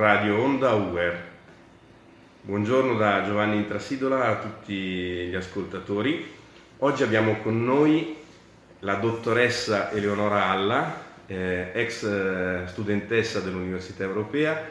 Radio Onda UER. Buongiorno da Giovanni Intrasidola a tutti gli ascoltatori. Oggi abbiamo con noi la dottoressa Eleonora Alla, eh, ex eh, studentessa dell'Università Europea,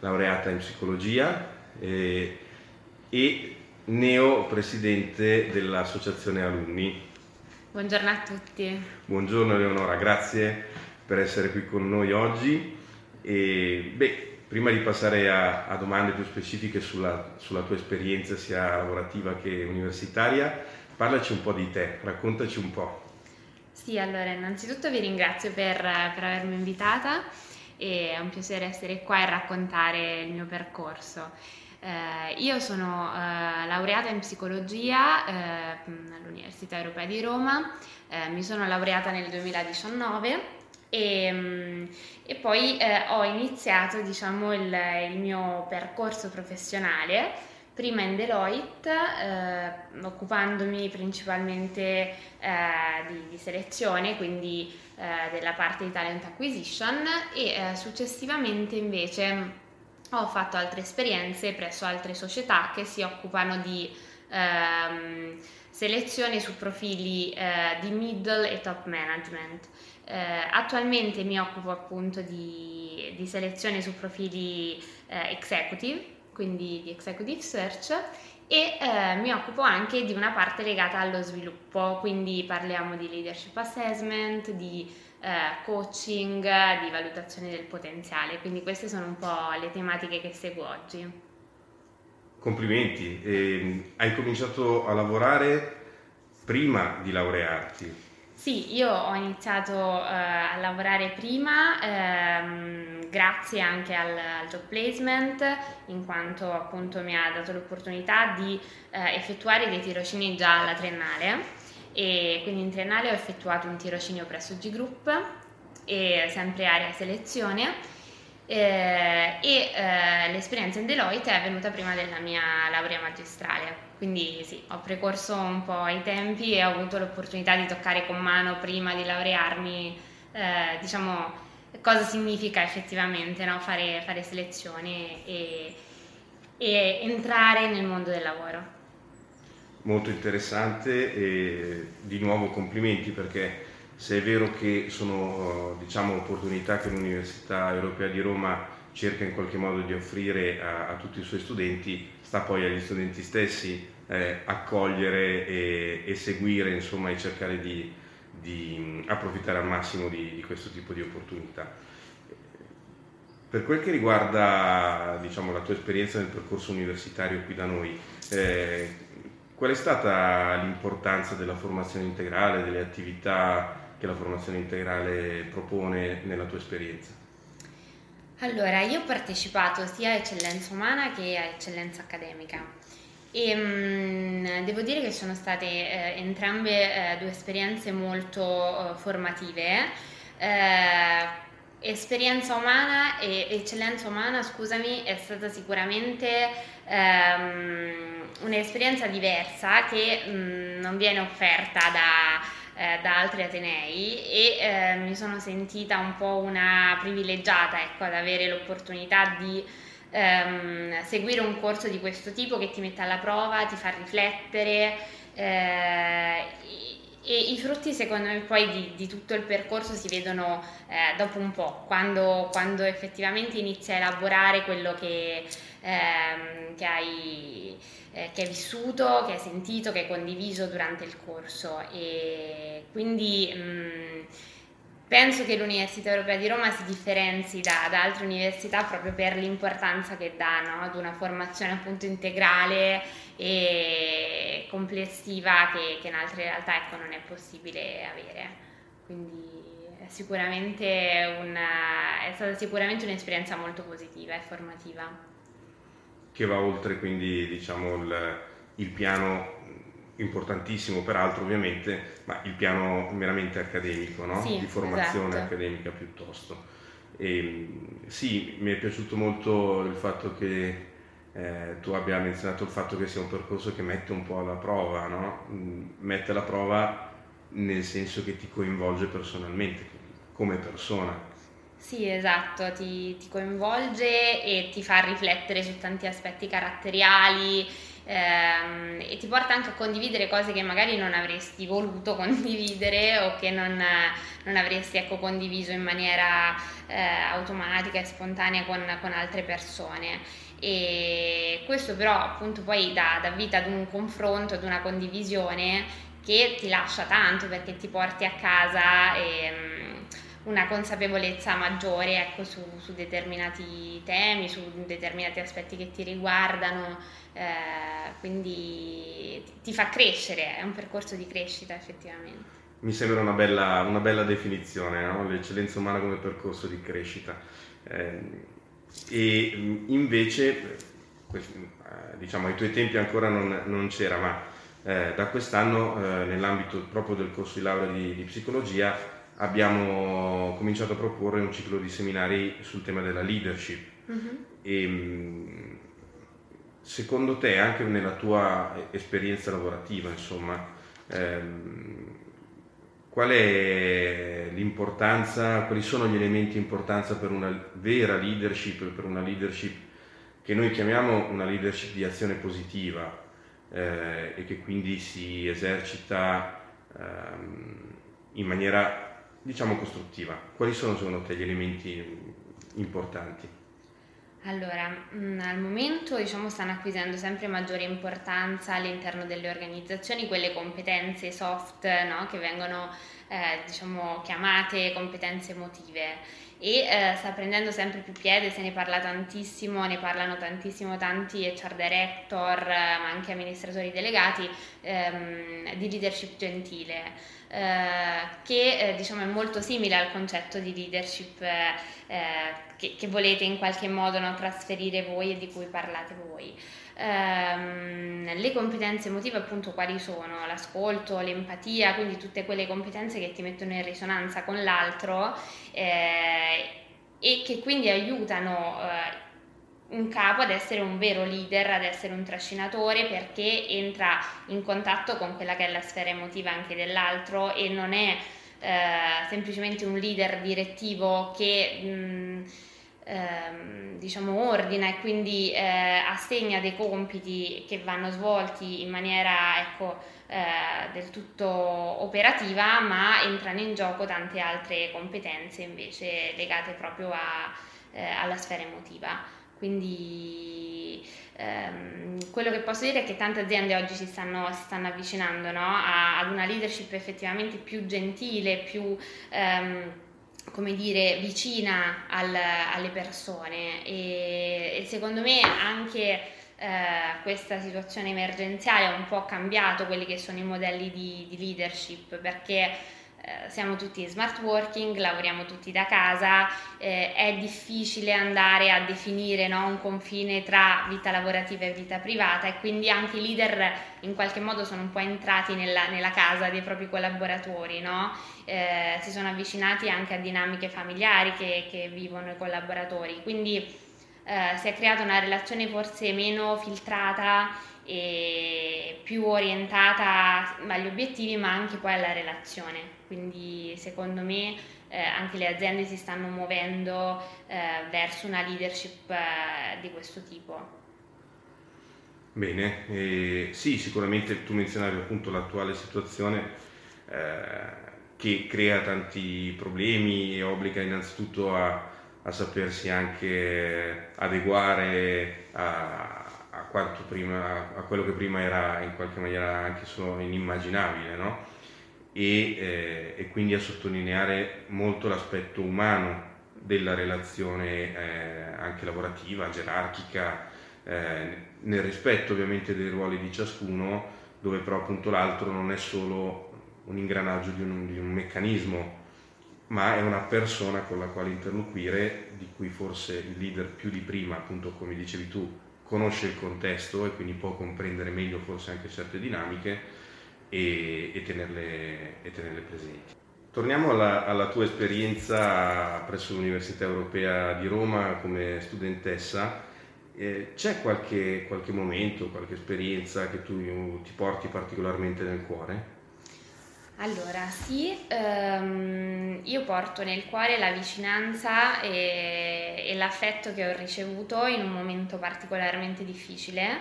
laureata in psicologia eh, e neo presidente dell'Associazione Alunni. Buongiorno a tutti. Buongiorno Eleonora, grazie per essere qui con noi oggi. E, beh, prima di passare a, a domande più specifiche sulla, sulla, tua esperienza sia lavorativa che universitaria, parlaci un po' di te, raccontaci un po'. Sì, allora innanzitutto vi ringrazio per, per avermi invitata e è un piacere essere qua e raccontare il mio percorso. Eh, io sono eh, laureata in psicologia eh, all'Università Europea di Roma, eh, mi sono laureata nel 2019 e, mm, e poi eh, ho iniziato diciamo, il, il, mio percorso professionale prima in Deloitte, eh, occupandomi principalmente di, di, selezione, quindi della parte di talent acquisition e successivamente invece ho fatto altre esperienze presso altre società che si occupano di ehm, selezione su profili eh, di middle e top management. Eh, attualmente mi occupo appunto di, di selezione su profili eh, executive, quindi di executive search e eh, mi occupo anche di una parte legata allo sviluppo, quindi parliamo di leadership assessment, di eh, coaching, di valutazione del potenziale, quindi queste sono un po' le tematiche che seguo oggi. Complimenti, eh, hai cominciato a lavorare prima di laurearti. Sì, io ho iniziato eh, a lavorare prima ehm, grazie anche al, al, job placement, in quanto appunto mi ha dato l'opportunità di eh, effettuare dei tirocini già alla triennale. E quindi in triennale ho effettuato un tirocinio presso G Group e sempre area selezione eh, e eh, l'esperienza in Deloitte è avvenuta prima della mia laurea magistrale quindi sì, ho precorso un po' i tempi e ho avuto l'opportunità di toccare con mano prima di laurearmi eh, diciamo cosa significa effettivamente no? fare, fare selezione e, e entrare nel mondo del lavoro molto interessante e di nuovo complimenti perché se è vero che sono diciamo, opportunità che l'Università Europea di Roma cerca in qualche modo di offrire a, a tutti i suoi studenti, sta poi agli studenti stessi eh, accogliere e, e, seguire insomma, e cercare di, di approfittare al massimo di, di, questo tipo di opportunità. Per quel che riguarda diciamo, la tua esperienza nel percorso universitario qui da noi, eh, Qual è stata l'importanza della formazione integrale, delle attività che la formazione integrale propone nella tua esperienza? Allora, io ho partecipato sia a eccellenza umana che a eccellenza accademica e mh, mm, devo dire che sono state eh, entrambe eh, due esperienze molto eh, formative. Eh, esperienza umana e eccellenza umana, scusami, è stata sicuramente ehm, un'esperienza diversa che mh, non viene offerta da, eh, da altri atenei e eh, mi sono sentita un po' una privilegiata ecco, ad avere l'opportunità di ehm, seguire un corso di questo tipo che ti mette alla prova, ti fa riflettere. Eh, e i frutti secondo me poi di, di tutto il percorso si vedono eh, dopo un po', quando, quando, effettivamente inizi a elaborare quello che, ehm, che, hai, eh, che, hai, vissuto, che hai sentito, che hai condiviso durante il corso. E quindi mh, mm, penso che l'Università Europea di Roma si differenzi da, da altre università proprio per l'importanza che dà no? ad una formazione appunto integrale e complessiva che, che in altre realtà ecco, non è possibile avere. Quindi sicuramente una, è stata sicuramente un'esperienza molto positiva e formativa. Che va oltre quindi diciamo, il, il piano importantissimo peraltro ovviamente, ma il piano meramente accademico, no? sì, di formazione esatto. accademica piuttosto. E, sì, mi è piaciuto molto il fatto che eh, tu abbia menzionato il fatto che sia un percorso che mette un po' alla prova, no? Mm, mette alla prova nel senso che ti coinvolge personalmente, come persona. Sì, esatto, ti, ti, coinvolge e ti fa riflettere su tanti aspetti caratteriali ehm, e ti porta anche a condividere cose che magari non avresti voluto condividere o che non, non avresti ecco, condiviso in maniera eh, automatica e spontanea con, con, altre persone. E questo però appunto poi dà, dà vita ad un confronto, ad una condivisione che ti lascia tanto perché ti porti a casa e, mm, una consapevolezza maggiore ecco, su, su, determinati temi, su determinati aspetti che ti riguardano, eh, quindi ti fa crescere, è un percorso di crescita effettivamente. Mi sembra una bella, una bella definizione, no? l'eccellenza umana come percorso di crescita. Eh, e invece, eh, diciamo, ai tuoi tempi ancora non, non c'era, ma eh, da quest'anno eh, nell'ambito proprio del corso di laurea di, di, psicologia abbiamo cominciato a proporre un ciclo di seminari sul tema della leadership. Mm-hmm. E, mm, secondo te, anche nella tua esperienza lavorativa, insomma, ehm, qual è l'importanza, quali sono gli elementi di importanza per una vera leadership, per una leadership che noi chiamiamo una leadership di azione positiva, eh, e che quindi si esercita ehm, in maniera diciamo costruttiva. Quali sono secondo te gli elementi importanti? Allora, mm, al momento diciamo, stanno acquisendo sempre maggiore importanza all'interno delle organizzazioni quelle competenze soft no? che vengono eh, diciamo, chiamate competenze emotive e eh, sta prendendo sempre più piede, se ne parla tantissimo, ne parlano tantissimo tanti HR director, eh, ma anche amministratori delegati ehm, di leadership gentile. Eh, che eh, diciamo è molto simile al concetto di leadership eh, che, che, volete in qualche modo no, trasferire voi e di cui parlate voi. Um, le competenze emotive appunto quali sono? L'ascolto, l'empatia, quindi tutte quelle competenze che ti mettono in risonanza con l'altro eh, e che quindi aiutano eh, un capo ad essere un vero leader, ad essere un trascinatore perché entra in contatto con quella che è la sfera emotiva anche dell'altro e non è eh, semplicemente un leader direttivo che mh, ehm, diciamo ordina e quindi eh, assegna dei compiti che vanno svolti in maniera ecco, eh, del tutto operativa ma entrano in gioco tante altre competenze invece legate proprio a, eh, alla sfera emotiva. Quindi ehm, quello che posso dire è che tante aziende oggi si stanno, si stanno avvicinando no? a, ad una leadership effettivamente più gentile, più ehm, come dire, vicina al, alle persone. E, e, secondo me anche eh, questa situazione emergenziale ha un po' cambiato quelli che sono i modelli di, di leadership perché siamo tutti smart working, lavoriamo tutti da casa, eh, è difficile andare a definire no, un confine tra vita lavorativa e vita privata e quindi anche i leader in qualche modo sono un po' entrati nella, nella casa dei propri collaboratori, no? eh, si sono avvicinati anche a dinamiche familiari che, che vivono i collaboratori, quindi eh, si è creata una relazione forse meno filtrata più orientata agli obiettivi ma anche poi alla relazione. Quindi secondo me eh, anche le aziende si stanno muovendo eh, verso una leadership eh, di questo tipo. Bene, sì, sicuramente tu menzionavi appunto l'attuale situazione eh, che crea tanti problemi e obbliga innanzitutto a, a sapersi anche adeguare a, a, prima, a, quello che prima era in qualche maniera anche solo inimmaginabile, no? e, eh, e, quindi a sottolineare molto l'aspetto umano della relazione eh, anche lavorativa, gerarchica, eh, nel rispetto ovviamente dei ruoli di ciascuno, dove però appunto l'altro non è solo un ingranaggio di un, di un meccanismo, ma è una persona con la quale interloquire, di cui forse il leader più di prima, appunto come dicevi tu, conosce il contesto e quindi può comprendere meglio forse anche certe dinamiche e, e, tenerle, e tenerle, presenti. Torniamo alla, alla, tua esperienza presso l'Università Europea di Roma come studentessa. Eh, c'è qualche, qualche, momento, qualche esperienza che tu ti porti particolarmente nel cuore? Allora, sì, ehm, io porto nel cuore la vicinanza e, e, l'affetto che ho ricevuto in un momento particolarmente difficile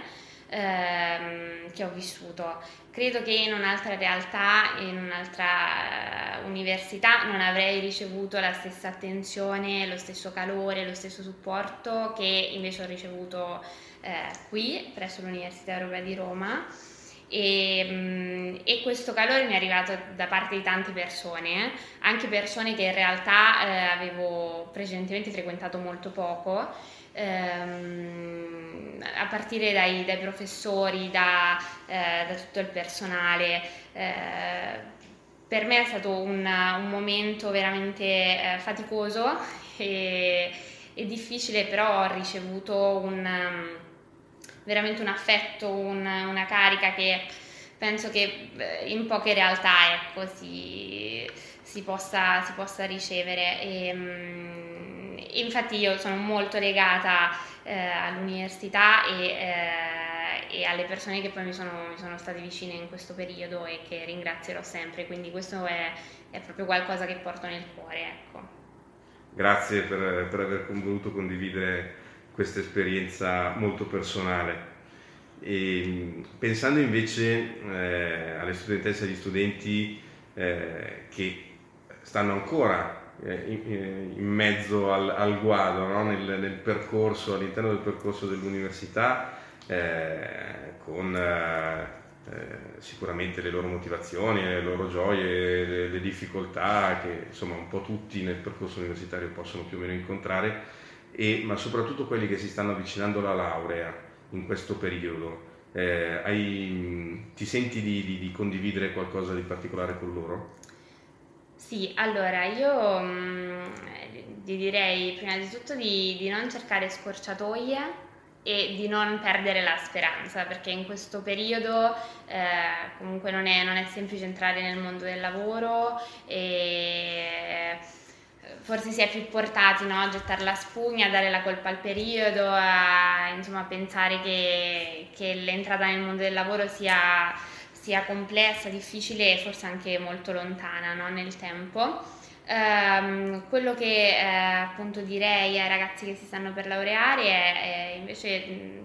ehm, che ho vissuto. Credo che in un'altra realtà, in un'altra uh, università non avrei ricevuto la stessa attenzione, lo stesso calore, lo stesso supporto che invece ho ricevuto eh, qui presso l'Università Europea di Roma. E, mm, e, questo calore mi è arrivato da parte di tante persone, anche persone che in realtà eh, avevo precedentemente frequentato molto poco, ehm, a partire dai, dai professori, da, eh, da, tutto il personale. Eh, per me è stato un, un momento veramente eh, faticoso e, e, difficile, però ho ricevuto un veramente un affetto, un, una carica che penso che eh, in poche realtà ecco, si, si, possa, si possa ricevere. E, mm, infatti io sono molto legata eh, all'università e, eh, e, alle persone che poi mi sono, mi sono, state vicine in questo periodo e che ringrazierò sempre, quindi questo è, è proprio qualcosa che porto nel cuore. Ecco. Grazie per, per aver voluto condividere questa esperienza molto personale. E, pensando invece eh, alle studentesse e agli studenti eh, che stanno ancora eh, in, eh, in, mezzo al, al guado, no? nel, nel, percorso, all'interno del percorso dell'università, eh, con eh, sicuramente le loro motivazioni, le loro gioie, le, le difficoltà che insomma un po' tutti nel percorso universitario possono più o meno incontrare e, ma soprattutto quelli che si stanno avvicinando alla laurea in questo periodo. Eh, hai, ti senti di, di, di, condividere qualcosa di particolare con loro? Sì, allora io mh, mm, ti direi prima di tutto di, di non cercare scorciatoie e di non perdere la speranza perché in questo periodo eh, comunque non è, non è, semplice entrare nel mondo del lavoro e forse si è più portati no? a gettare la spugna, a dare la colpa al periodo, a insomma, pensare che, che, l'entrata nel mondo del lavoro sia, sia, complessa, difficile e forse anche molto lontana no? nel tempo. Um, quello che eh, appunto direi ai ragazzi che si stanno per laureare è, è invece...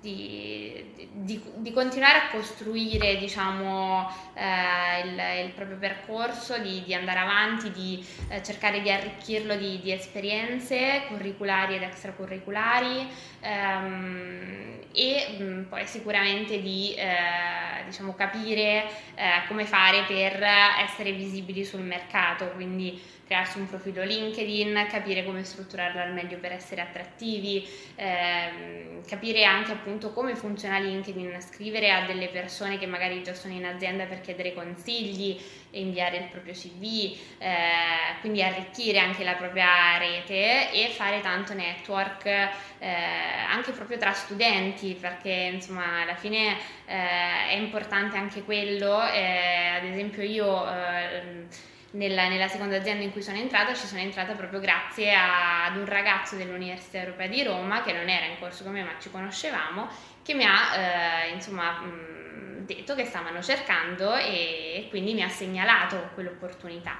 Di, di, di, continuare a costruire diciamo, eh, il, il, proprio percorso, di, di andare avanti, di eh, cercare di arricchirlo di, di, esperienze curriculari ed extracurriculari ehm, e mh, mm, poi sicuramente di eh, diciamo, capire eh, come fare per essere visibili sul mercato, quindi crearsi un profilo LinkedIn, capire come strutturarlo al meglio per essere attrattivi, ehm, capire anche appunto come funziona LinkedIn, scrivere a delle persone che magari già sono in azienda per chiedere consigli inviare il proprio CV, eh, quindi arricchire anche la propria rete e fare tanto network eh, anche proprio tra studenti perché insomma alla fine eh, è importante anche quello, eh, ad esempio io eh, nella, nella, seconda azienda in cui sono entrata ci sono entrata proprio grazie a, ad un ragazzo dell'Università Europea di Roma che non era in corso con me ma ci conoscevamo che mi ha eh, insomma mh, detto che stavano cercando e, quindi mi ha segnalato quell'opportunità.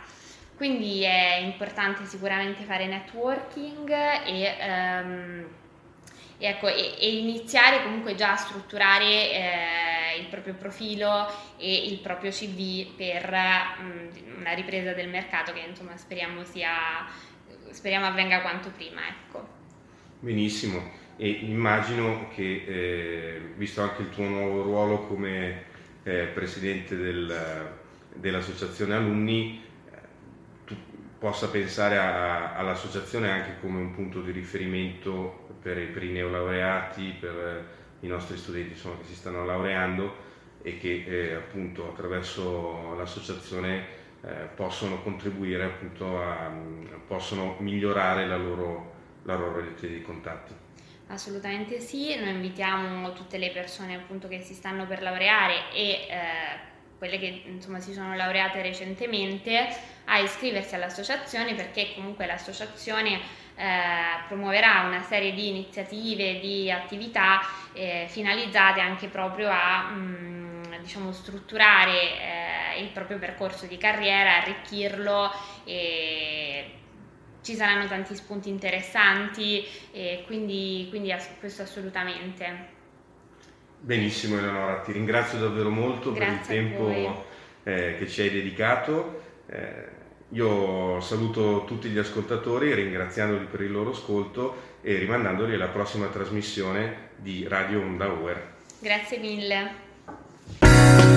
Quindi è importante sicuramente fare networking e um, ecco, e, e, iniziare comunque già a strutturare eh, il proprio profilo e il proprio CV per mh, mm, una ripresa del mercato che insomma speriamo, sia, speriamo avvenga quanto prima. Ecco. Benissimo, e immagino che eh, visto anche il tuo nuovo ruolo come eh, presidente del, dell'associazione alunni, possa pensare a, all'associazione anche come un punto di riferimento per, per, i neolaureati, per i nostri studenti insomma, che si stanno laureando e che eh, appunto attraverso l'associazione eh, possono contribuire appunto a, possono migliorare la loro, la loro rete di contatti. Assolutamente sì, noi invitiamo tutte le persone appunto che si stanno per laureare e eh, quelle che insomma si sono laureate recentemente a iscriversi all'associazione perché comunque l'associazione eh, promuoverà una serie di iniziative, di attività eh, finalizzate anche proprio a mh, mm, diciamo, strutturare eh, il proprio percorso di carriera, arricchirlo e ci saranno tanti spunti interessanti e quindi, quindi questo assolutamente. Benissimo Eleonora, ti ringrazio davvero molto Grazie per il tempo eh, che ci hai dedicato. Io saluto tutti gli ascoltatori ringraziandoli per il loro ascolto e rimandandoli alla prossima trasmissione di Radio Onda Hour. Grazie mille.